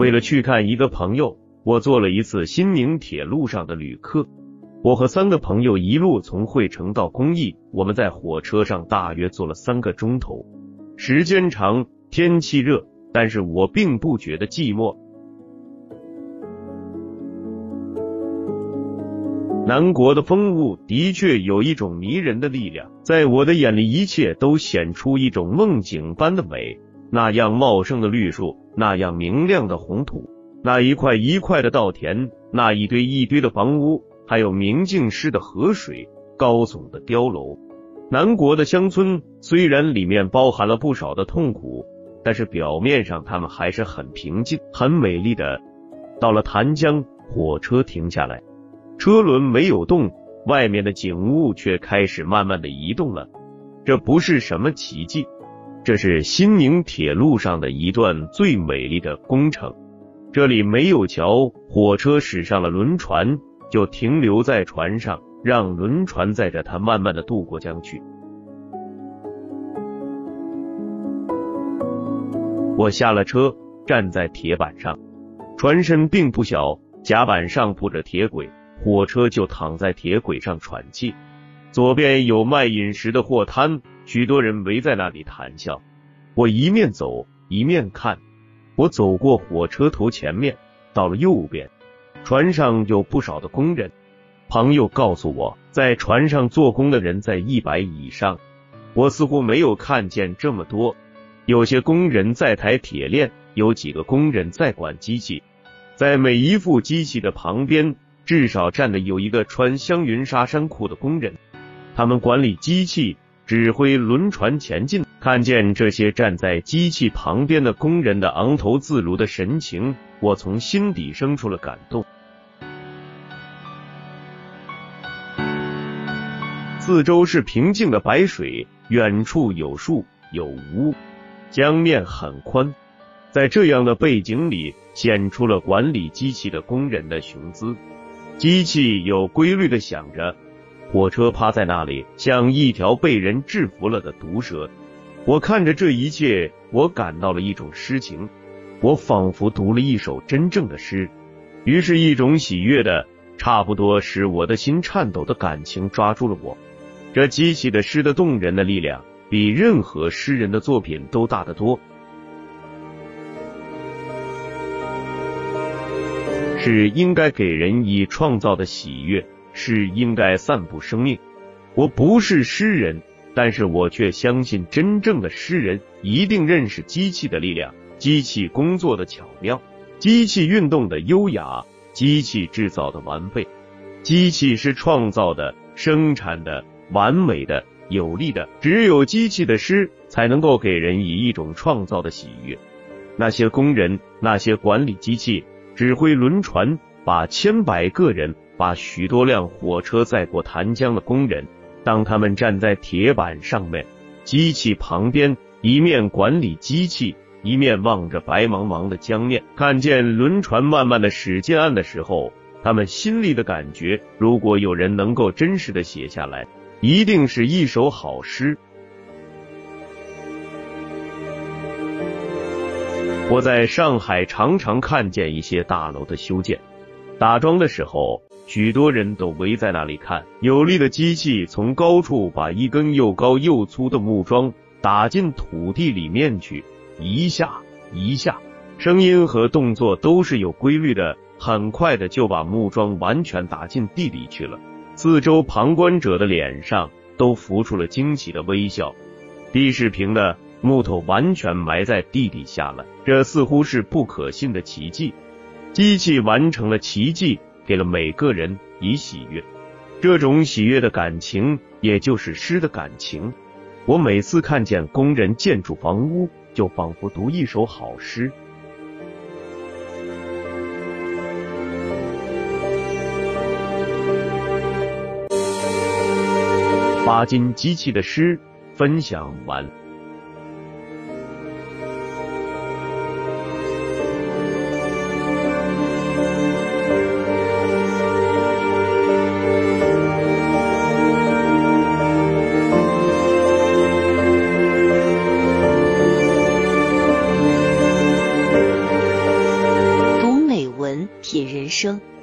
为了去看一个朋友，我做了一次新宁铁路上的旅客。我和三个朋友一路从惠城到公益，我们在火车上大约坐了三个钟头，时间长，天气热，但是我并不觉得寂寞。南国的风物的确有一种迷人的力量，在我的眼里，一切都显出一种梦境般的美。那样茂盛的绿树，那样明亮的红土，那一块一块的稻田，那一堆一堆的房屋，还有明净似的河水，高耸的碉楼。南国的乡村虽然里面包含了不少的痛苦，但是表面上他们还是很平静、很美丽的。到了潭江，火车停下来。车轮没有动，外面的景物却开始慢慢的移动了。这不是什么奇迹，这是新宁铁路上的一段最美丽的工程。这里没有桥，火车驶上了轮船，就停留在船上，让轮船载着它慢慢的渡过江去。我下了车，站在铁板上，船身并不小，甲板上铺着铁轨。火车就躺在铁轨上喘气，左边有卖饮食的货摊，许多人围在那里谈笑。我一面走一面看，我走过火车头前面，到了右边，船上有不少的工人。朋友告诉我，在船上做工的人在一百以上，我似乎没有看见这么多。有些工人在抬铁链，有几个工人在管机器，在每一副机器的旁边。至少站的有一个穿香云纱衫裤的工人，他们管理机器，指挥轮船前进。看见这些站在机器旁边的工人的昂头自如的神情，我从心底生出了感动。四周是平静的白水，远处有树有屋，江面很宽。在这样的背景里，显出了管理机器的工人的雄姿。机器有规律的响着，火车趴在那里，像一条被人制服了的毒蛇。我看着这一切，我感到了一种诗情，我仿佛读了一首真正的诗。于是，一种喜悦的，差不多使我的心颤抖的感情抓住了我。这激起的诗的动人的力量，比任何诗人的作品都大得多。是应该给人以创造的喜悦，是应该散布生命。我不是诗人，但是我却相信真正的诗人一定认识机器的力量，机器工作的巧妙，机器运动的优雅，机器制造的完备。机器是创造的、生产的、完美的、有力的。只有机器的诗才能够给人以一种创造的喜悦。那些工人，那些管理机器。指挥轮船，把千百个人，把许多辆火车载过潭江的工人，当他们站在铁板上面，机器旁边，一面管理机器，一面望着白茫茫的江面，看见轮船慢慢的驶进岸的时候，他们心里的感觉，如果有人能够真实的写下来，一定是一首好诗。我在上海常常看见一些大楼的修建、打桩的时候，许多人都围在那里看。有力的机器从高处把一根又高又粗的木桩打进土地里面去，一下一下，声音和动作都是有规律的，很快的就把木桩完全打进地里去了。四周旁观者的脸上都浮出了惊奇的微笑。地是平的。木头完全埋在地底下了，这似乎是不可信的奇迹。机器完成了奇迹，给了每个人以喜悦。这种喜悦的感情，也就是诗的感情。我每次看见工人建筑房屋，就仿佛读一首好诗。巴金机器的诗分享完。